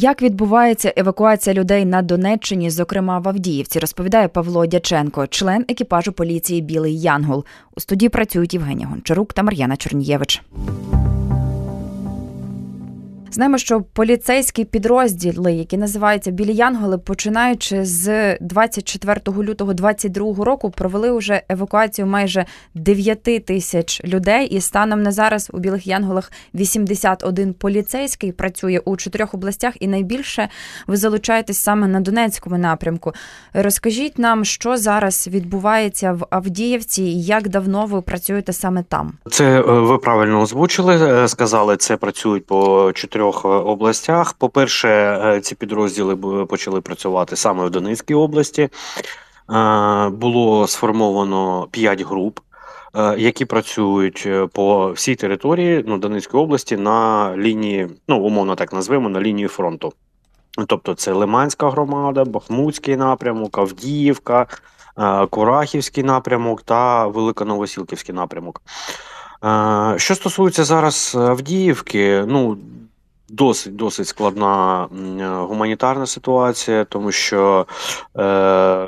Як відбувається евакуація людей на Донеччині, зокрема в Авдіївці, розповідає Павло Дяченко, член екіпажу поліції Білий Янгол. У студії працюють Євгенія Гончарук та Мар'яна Чорнієвич. Знаємо, що поліцейські підрозділи, які називаються Білі Янголи, починаючи з 24 лютого 2022 року, провели вже евакуацію майже 9 тисяч людей. І станом на зараз у Білих Янголах 81 поліцейський працює у чотирьох областях, і найбільше ви залучаєтесь саме на Донецькому напрямку. Розкажіть нам, що зараз відбувається в Авдіївці, і як давно ви працюєте саме там? Це е, ви правильно озвучили. е, Сказали, це працюють по чотирьох е, областях. По-перше, е, ці підрозділи почали працювати саме в Донецькій області. Е, Було сформовано п'ять груп, які працюють по всій території ну, Донецької області на лінії, ну умовно так назвемо, на лінії фронту. Тобто це Лиманська громада, Бахмутський напрямок, Авдіївка, Курахівський напрямок та Великоновосілківський напрямок. Що стосується зараз Авдіївки, ну досить досить складна е, гуманітарна ситуація, тому що е,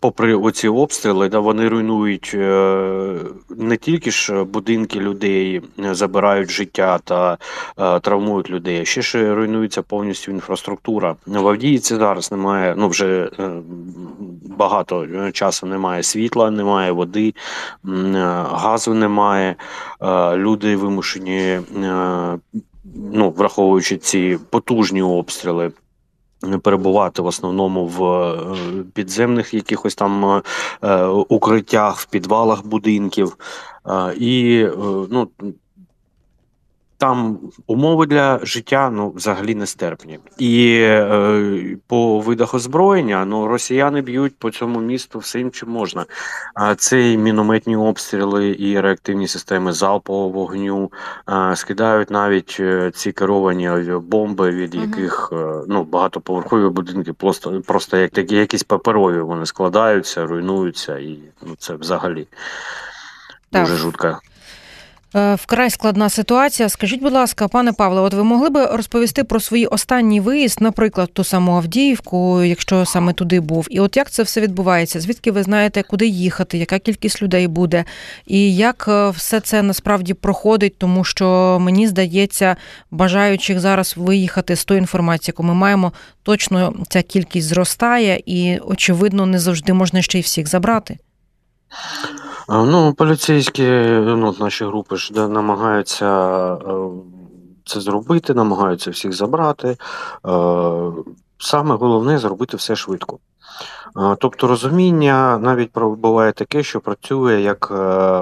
попри оці обстріли, да, вони руйнують е, не тільки ж будинки людей, е, забирають життя та травмують людей, а ще ж руйнується повністю інфраструктура. В Авдіївці зараз немає, ну вже багато часу немає світла, немає води, газу немає. Люди вимушені, ну, враховуючи ці потужні обстріли. Перебувати в основному в е, підземних якихось там е, е, укриттях, в підвалах будинків. І ну, там умови для життя ну, взагалі нестерпні. І е, по видах озброєння ну, росіяни б'ють по цьому місту всім, чим можна. А це і мінометні обстріли, і реактивні системи залпового вогню, е, скидають навіть е, ці керовані авіабомби, від яких е, ну, багатоповерхові будинки просто, просто як такі якісь паперові вони складаються, руйнуються, і ну, це взагалі Так. дуже жутко. Е, Вкрай складна ситуація. Скажіть, будь ласка, пане Павле, от ви могли би розповісти про свій останній виїзд, наприклад, ту саму Авдіївку, якщо саме туди був, і от як це все відбувається? Звідки ви знаєте, куди їхати, яка кількість людей буде, і як е, все це насправді проходить, тому що мені здається, бажаючих зараз виїхати з тої інформації, яку ми маємо, точно ця кількість зростає, і очевидно, не завжди можна ще й всіх забрати. Ну, поліцейські, ну, наші групи ж да, намагаються е, це зробити, намагаються всіх забрати. Е, Саме головне зробити все швидко. Тобто розуміння навіть буває таке, що працює як е,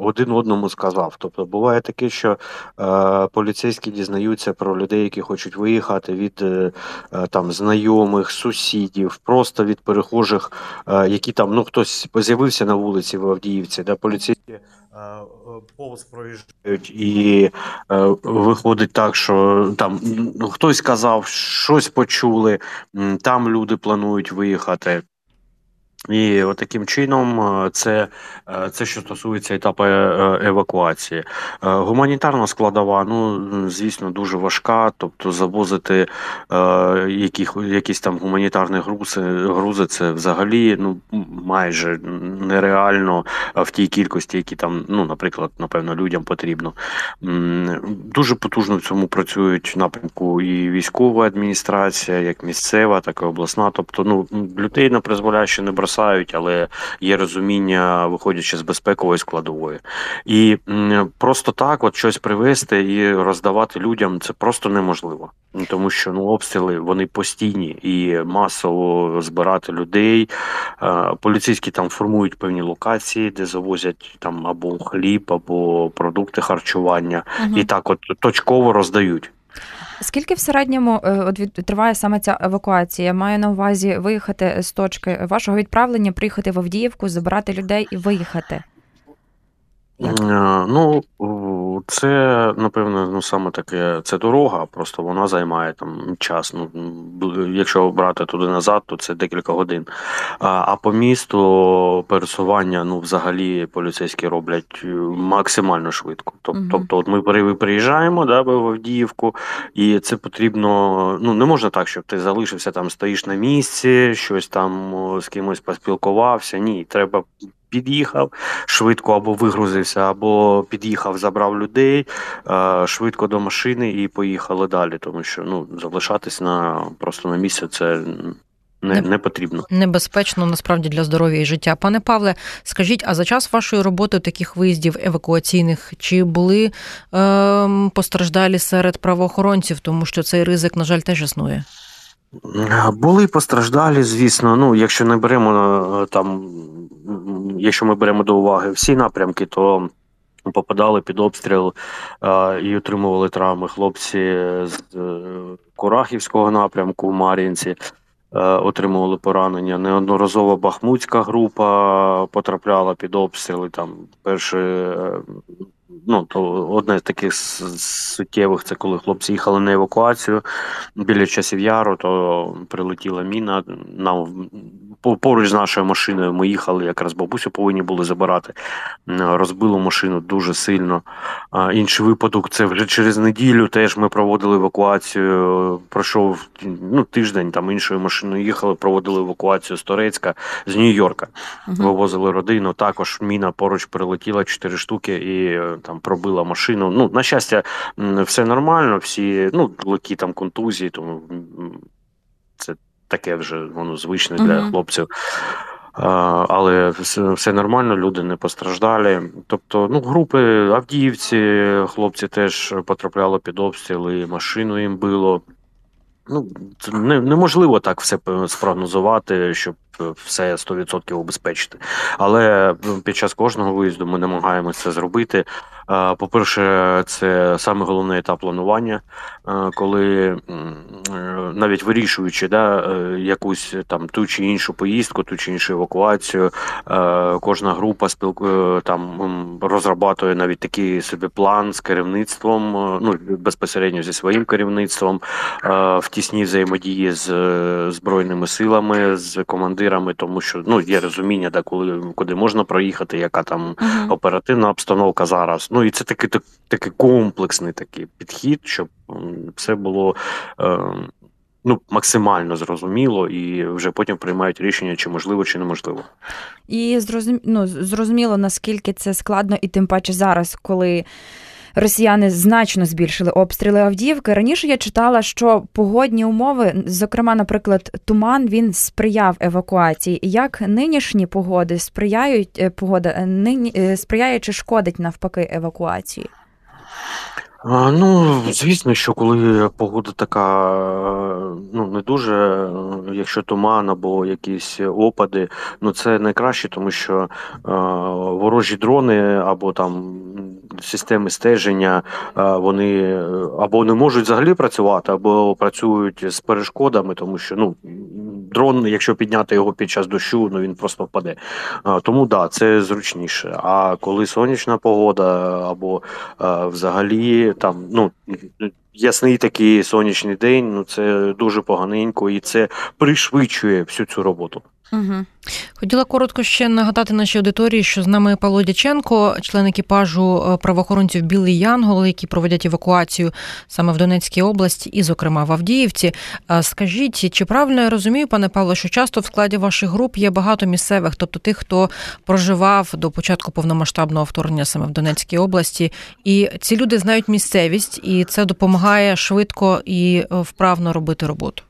один одному сказав. Тобто буває таке, що е, поліцейські дізнаються про людей, які хочуть виїхати від е, там знайомих, сусідів, просто від перехожих, які там ну хтось з'явився на вулиці в Авдіївці, де поліцейські повз проїжджають і виходить так, що там ну, хтось сказав, щось почули, там люди планують виїхати. І от таким чином, е, це, е, це що стосується етапу е, евакуації. Гуманітарна складова, ну звісно, дуже важка. Тобто завозити е, яких, якісь там гуманітарні грузи, грузи це взагалі ну майже нереально в тій кількості, які там, ну, наприклад, напевно, людям потрібно. Дуже потужно в цьому працюють напрямку і військова адміністрація, як місцева, так і обласна. Тобто, ну людей на призволяще не бросають, але є розуміння, виходячи з безпекової складової. І просто так, от щось привезти і роздавати людям, це просто неможливо. Тому що ну обстріли вони постійні і масово збирати людей. Е, Поліцейські там формують певні локації, де завозять там або хліб, або продукти харчування, і так, от точково роздають. Скільки в середньому е, от від триває саме ця евакуація? Я маю на увазі виїхати з точки вашого відправлення, приїхати в Авдіївку, забирати людей і виїхати. Е, Ну, це, напевно, ну саме таке, це дорога, просто вона займає там час. Ну, якщо брати туди назад, то це декілька годин. А, а по місту пересування, ну, взагалі, поліцейські роблять е, максимально швидко. Тоб- Мгм. Тобто, от ми приїжджаємо да, в Авдіївку, і це потрібно. Ну, не можна так, щоб ти залишився там, стоїш на місці, щось там з кимось поспілкувався. Ні, треба. Під'їхав швидко або вигрузився, або під'їхав, забрав людей е, швидко до машини і поїхали далі. Тому що ну залишатись на просто на місці це не, Не- потрібно. Небезпечно насправді для здоров'я і життя. Пане Павле, скажіть, а за час вашої роботи таких виїздів евакуаційних чи були ем, постраждалі серед правоохоронців, тому що цей ризик, на жаль, теж існує? Були постраждалі, звісно. Ну, якщо не беремо е, там, якщо ми беремо до уваги всі напрямки, то попадали під обстріл е, і отримували травми хлопці з е, Курахівського напрямку в Мар'їнці. е, Отримували поранення. Неодноразово Бахмутська група потрапляла під обстріли. Там перше, е, ну то одне з таких суттєвих, це коли хлопці їхали на евакуацію біля часів яру, то прилетіла міна. Нам поруч з нашою машиною ми їхали, якраз бабусю повинні були забирати. Розбило машину дуже сильно. А інший випадок це вже через неділю. Теж ми проводили евакуацію. Пройшов ну, тиждень, там іншою машиною їхали, проводили евакуацію з Торецька, з Нью-Йорка. Вивозили родину. Також міна поруч прилетіла чотири штуки і е, там пробила машину. Ну, на щастя, все нормально, всі ну, легкі там контузії, тому це таке вже воно звичне для Мгм. хлопців. А, Але все, все нормально, люди не постраждалі. Тобто, ну, групи Авдіївці, хлопці теж потрапляли під обстріли, машину їм било. Ну, це не, неможливо так все спрогнозувати, щоб все 100% убезпечити. Але е, під час кожного виїзду ми намагаємося це зробити. По-перше, це саме головний етап планування, е, коли е, навіть вирішуючи да, е, якусь там ту чи іншу поїздку, ту чи іншу евакуацію, кожна група спілкує там розрабатує навіть такий собі план з керівництвом, ну безпосередньо зі своїм керівництвом в тісній взаємодії з збройними силами, з командирами, тому що ну є розуміння, да, коли куди можна проїхати, яка там Мгм. оперативна обстановка зараз. Ну і це такий так, такий комплексний такий підхід, щоб все було. Е, Ну, максимально зрозуміло, і вже потім приймають рішення, чи можливо, чи неможливо. І зрозум... ну, зрозуміло, наскільки це складно, і тим паче зараз, коли росіяни значно збільшили обстріли Авдіївки. Раніше я читала, що погодні умови, зокрема, наприклад, туман, він сприяв евакуації. Як нинішні погоди сприяють е, погода, е, нині е, сприяє чи шкодить навпаки евакуації? А, Ну, звісно, що коли погода така, ну не дуже, якщо туман або якісь опади, ну це найкраще, тому що е, ворожі дрони або там системи стеження, е, вони або не можуть взагалі працювати, або працюють з перешкодами, тому що ну дрон, якщо підняти його під час дощу, ну він просто впаде. Тому да, це зручніше. А коли сонячна погода або е, взагалі там ну ясний такий сонячний день, ну це дуже поганенько, і це пришвидшує всю цю роботу. Угу. Хотіла коротко ще нагадати нашій аудиторії, що з нами Павло Дяченко, член екіпажу е, правоохоронців Білий Янгол, які проводять евакуацію саме в Донецькій області, і, зокрема, в Авдіївці. Е, Скажіть, чи правильно я розумію, пане Павло, що часто в складі ваших груп є багато місцевих, тобто тих, хто проживав до початку повномасштабного вторгнення саме в Донецькій області, і ці люди знають місцевість, і це допомагає швидко і е, вправно робити роботу.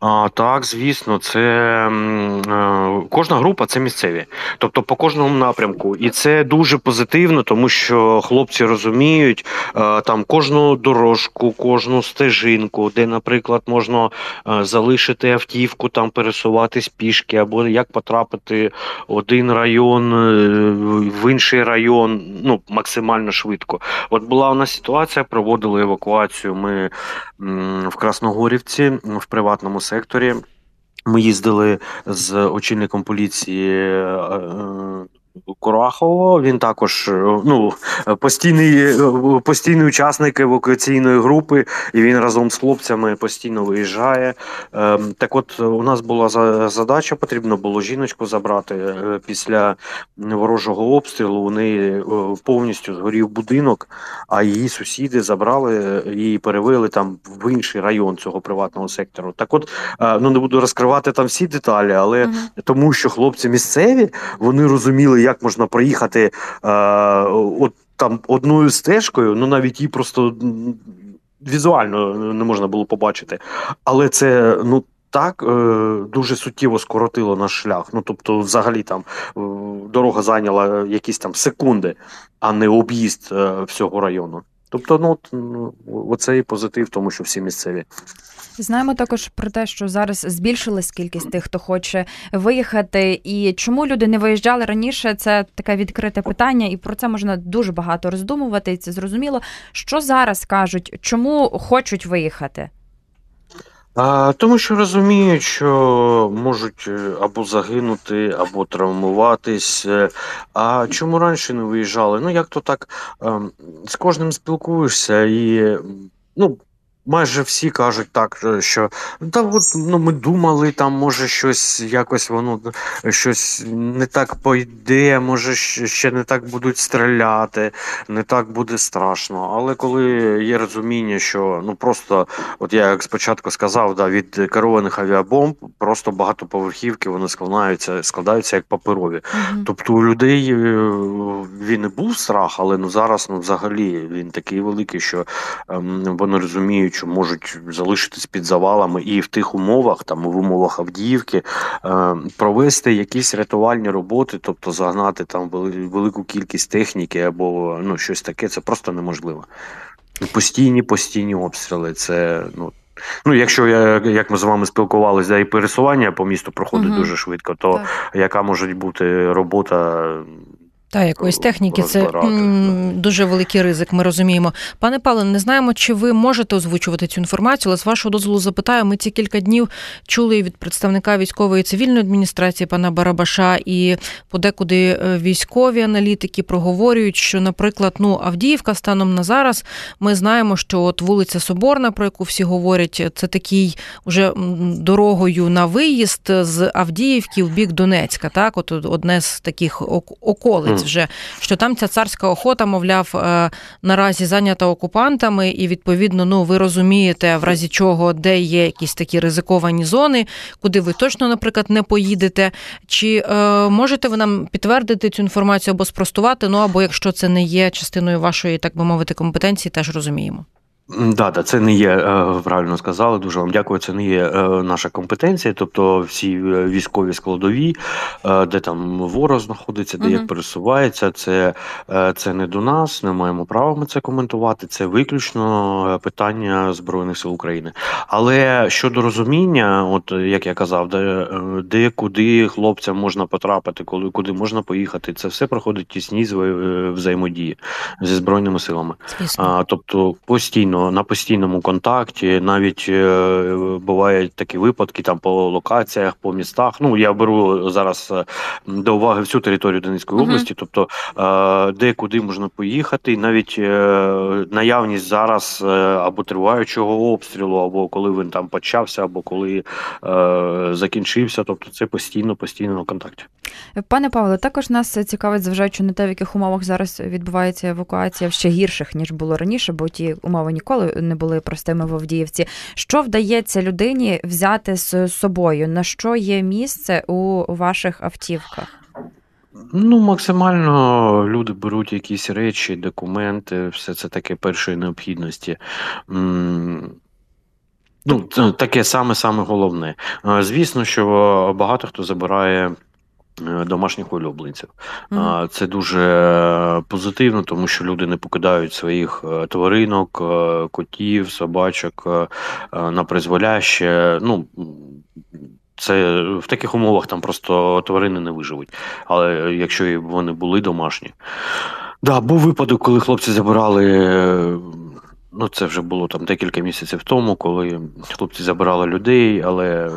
А, так, звісно, це е, кожна група це місцеві, тобто по кожному напрямку, і це дуже позитивно, тому що хлопці розуміють е, там кожну дорожку, кожну стежинку, де, наприклад, можна е, залишити автівку, там пересуватись пішки, або як потрапити один район е, в інший район, ну максимально швидко. От була у нас ситуація, проводили евакуацію. Ми м, в Красногорівці в приватному секторі. Ми їздили з очільником поліції е, е, Курахово. Він також е, ну, постійний, е, постійний учасник евакуаційної групи, і він разом з хлопцями постійно виїжджає. Ем, Так, от у нас була задача, потрібно було жіночку забрати Е, після ворожого обстрілу. У неї е, повністю згорів будинок, а її сусіди забрали її і перевели там в інший район цього приватного сектору. Так, от е, ну не буду розкривати там всі деталі, але Мгм. тому що хлопці місцеві вони розуміли, як можна проїхати е, от там одною стежкою, ну навіть її просто візуально не можна було побачити. Але це ну. Так е, дуже суттєво скоротило наш шлях. Ну тобто, взагалі там е, дорога зайняла якісь там секунди, а не об'їзд е, всього району. Тобто, ну ну, оце і позитив, тому що всі місцеві. Знаємо також про те, що зараз збільшилась кількість тих, хто хоче виїхати. І чому люди не виїжджали раніше? Це таке відкрите питання, і про це можна дуже багато роздумувати. І це зрозуміло. Що зараз кажуть, чому хочуть виїхати? А, тому що розуміють, що можуть е, або загинути, або травмуватись. Е, А чому раніше не виїжджали? Ну, як то так ем, з кожним спілкуєшся, і ну, майже всі кажуть так, е, що та от ну, ми думали, там може щось якось воно щось не так пойде, може ще не так будуть стріляти, не так буде страшно. Але коли є розуміння, що ну просто От я як спочатку сказав, да, від керованих авіабомб просто багатоповерхівки вони складаються, складаються як паперові. Мгм. Тобто у людей е, він і був страх, але ну зараз ну взагалі він такий великий, що ем, вони розуміють, що можуть залишитись під завалами, і в тих умовах, там в умовах Авдіївки, е, провести якісь рятувальні роботи, тобто загнати там велику кількість техніки або ну щось таке, це просто неможливо. Постійні, постійні обстріли. Це ну. Ну, якщо я як ми з вами спілкувалися, да, і пересування по місту проходить Мгм. дуже швидко, то Так. яка може бути робота? Та якоїсь техніки це дуже великий ризик. Ми розуміємо. Пане Павле, не знаємо, чи ви можете озвучувати цю інформацію, але з вашого дозволу запитаю. Ми ці кілька днів чули від представника військової і цивільної адміністрації пана Барабаша і подекуди е, військові аналітики проговорюють, що, наприклад, ну Авдіївка станом на зараз ми знаємо, що от вулиця Соборна, про яку всі говорять, це такий уже дорогою на виїзд з Авдіївки в бік Донецька. Так, от одне з таких ок- околиць Мгм. вже що там ця царська охота, мовляв, е, наразі зайнята окупантами, і відповідно, ну ви розумієте, в разі чого, де є якісь такі ризиковані зони, куди ви точно, наприклад, не поїдете. Чи е, можете ви нам підтвердити цю інформацію або спростувати? Ну або якщо це не є частиною вашої, так би мовити, компетенції, теж розуміємо. Да, да, це не є е, правильно сказали. Дуже вам дякую. Це не є е, наша компетенція, тобто всі е, військові складові, де там ворог знаходиться, де Мгм. як пересувається. Це, це не до нас, не маємо права ми це коментувати. Це виключно питання збройних сил України. Але щодо розуміння, от як я казав, де, де куди хлопцям можна потрапити, коли куди можна поїхати, це все проходить е, взаємодії зі збройними силами. Звісно. Тобто постійно на постійному контакті, навіть е, бувають такі випадки там по локаціях, по містах. Ну я беру зараз е, до уваги всю територію Донецької області, тобто е, де куди можна поїхати, навіть е, наявність зараз е, або триваючого обстрілу, або коли він там почався, або коли е, закінчився. Тобто це постійно, постійно на контакті. Пане Павло, також нас цікавить, зважаючи на те, в яких умовах зараз відбувається евакуація в ще гірших ніж було раніше, бо ті умови ніколи не були простими в Авдіївці. Що вдається людині взяти з собою? На що є місце у ваших автівках? Ну, максимально люди беруть якісь речі, документи, все це таке першої необхідності. Ну, таке саме-саме головне. Звісно, що багато хто забирає домашніх улюбленців. А, Це дуже позитивно, тому що люди не покидають своїх е, тваринок, е, котів, собачок е, е, на призволяще. Ну, це в таких умовах там просто тварини не виживуть. Але якщо вони були домашні. Да, був випадок, коли хлопці забирали. е, Ну, це вже було там декілька місяців тому, коли хлопці забирали людей, але е,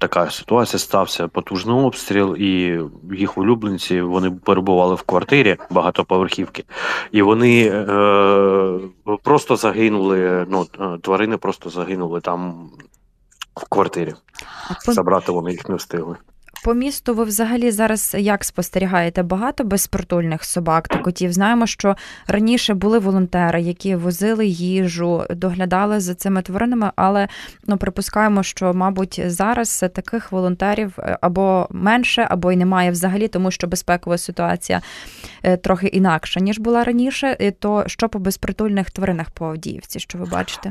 така ситуація стався потужний обстріл, і їх улюбленці вони перебували в квартирі багатоповерхівки, і вони е, просто загинули. Ну, е, тварини просто загинули там в квартирі. Забрати вони їх не встигли. По місту ви взагалі зараз як спостерігаєте багато безпритульних собак та котів? Знаємо, що раніше були волонтери, які возили їжу, доглядали за цими тваринами, але ну припускаємо, що мабуть зараз таких волонтерів е, або менше, або й немає взагалі, тому що безпекова ситуація е, трохи інакша ніж була раніше. То що по безпритульних тваринах по Авдіївці, що ви бачите?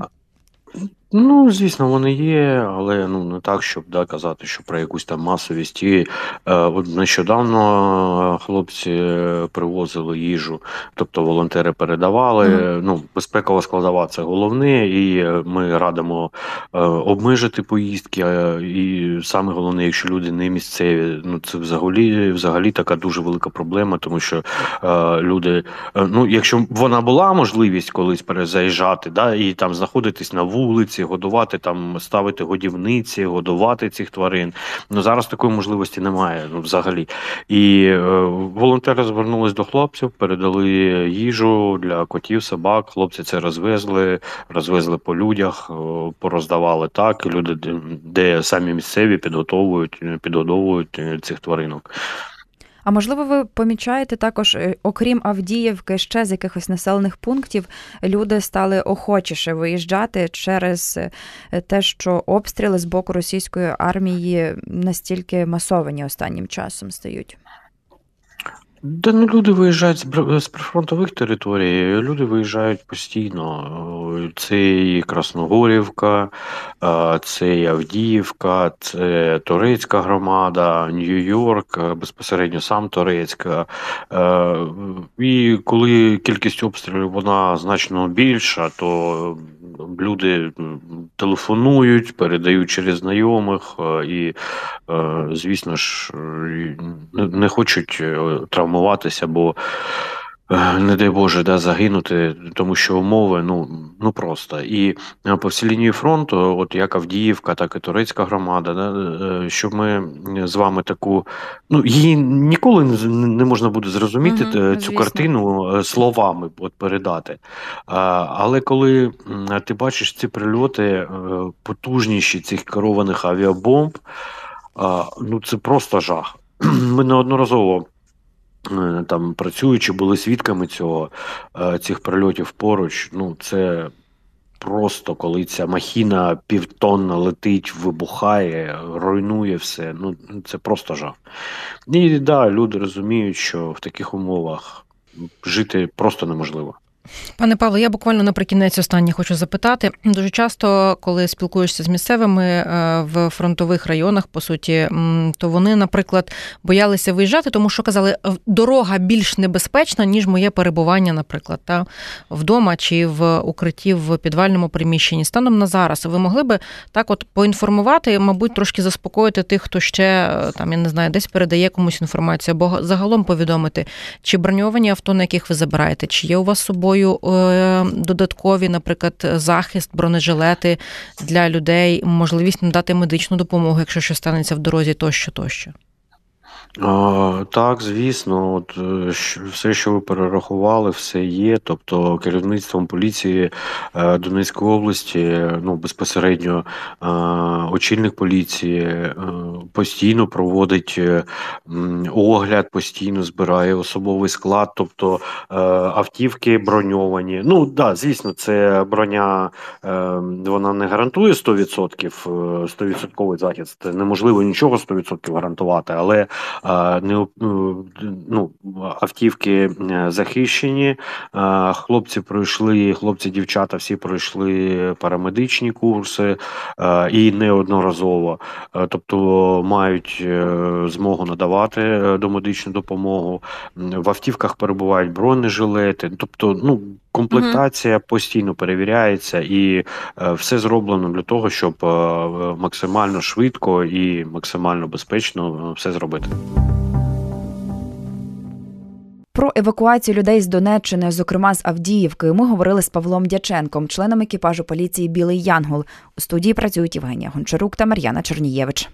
Ну, звісно, вони є, але ну не так, щоб да, казати, що про якусь там масовість. І е, от нещодавно хлопці е, привозили їжу, тобто волонтери передавали. Мгм. Ну, безпекова складова це головне, і е, ми радимо е, обмежити поїздки. е, І саме головне, якщо люди не місцеві, ну це взагалі взагалі така дуже велика проблема, тому що е, люди, е, ну якщо вона була можливість колись перезаїжджати, да, і там знаходитись на вулиці, годувати там, ставити годівниці, годувати цих тварин. Ну зараз такої можливості немає. Ну взагалі. І е, волонтери звернулись до хлопців, передали їжу для котів, собак. Хлопці це розвезли, розвезли по людях, е, пороздавали так. Люди, де- де самі місцеві підготовують, підгодовують е, цих тваринок. А можливо, ви помічаєте також, е, окрім Авдіївки, ще з якихось населених пунктів люди стали охочіше виїжджати через е, те, що обстріли з боку російської армії настільки масовані останнім часом стають. Да ну люди виїжджають з прифронтових територій, люди виїжджають постійно. Це і Красногорівка, це і Авдіївка, це Турецька громада, Нью-Йорк, безпосередньо сам Турецька. І коли кількість обстрілів вона значно більша, то люди телефонують, передають через знайомих і звісно ж, не- хочуть е, травмуватися, бо, е, не дай Боже, да, загинути, тому що умови ну, ну просто. І е, по всій лінії фронту, от як Авдіївка, так і Турецька громада, да, е, щоб ми з вами таку. Ну, її ніколи не можна буде зрозуміти е, цю звісно. картину словами от передати. А, Але коли ти бачиш ці прильоти, потужніші цих керованих авіабомб, ну це просто жах. Ми неодноразово. Е, Там працюючи, були свідками цього е, цих прильотів поруч. Ну це просто коли ця махіна півтонна летить, вибухає, руйнує все. Ну це просто жах. І да, люди розуміють, що в таких умовах жити просто неможливо. Пане Павло, я буквально наприкінець останнє хочу запитати. Дуже часто, коли спілкуєшся з місцевими е, в фронтових районах, по суті, то вони, наприклад, боялися виїжджати, тому що казали, дорога більш небезпечна, ніж моє перебування, наприклад, та вдома чи в укритті в підвальному приміщенні. Станом на зараз ви могли би так, от поінформувати, мабуть, трошки заспокоїти тих, хто ще е, там я не знаю, десь передає комусь інформацію, або загалом повідомити, чи броньовані авто, на яких ви забираєте, чи є у вас собою е, додаткові, наприклад, захист, бронежилети для людей, можливість надати медичну допомогу, якщо щось станеться в дорозі, тощо, тощо. А, так, звісно, от е, все, що ви перерахували, все є. Тобто, керівництвом поліції е, Донецької області, ну безпосередньо е, очільник поліції постійно проводить огляд, постійно збирає особовий склад, тобто автівки броньовані. Ну да, звісно, це броня, вона не гарантує 100%, е, 100% захист. Неможливо нічого 100% гарантувати, але ну, ну, автівки е, захищені. Хлопці пройшли, хлопці, дівчата всі пройшли парамедичні курси і неодноразово. Е, Тобто мають е, змогу надавати домедичну допомогу. В автівках перебувають бронежилети. Тобто, ну комплектація постійно перевіряється, і е, все зроблено для того, щоб е, максимально швидко і максимально безпечно е, все зробити. Про евакуацію людей з Донеччини, зокрема з Авдіївки, ми говорили з Павлом Дяченком, членом екіпажу поліції Білий Янгол. У студії працюють Євгенія Гончарук та Мар'яна Чернієвич.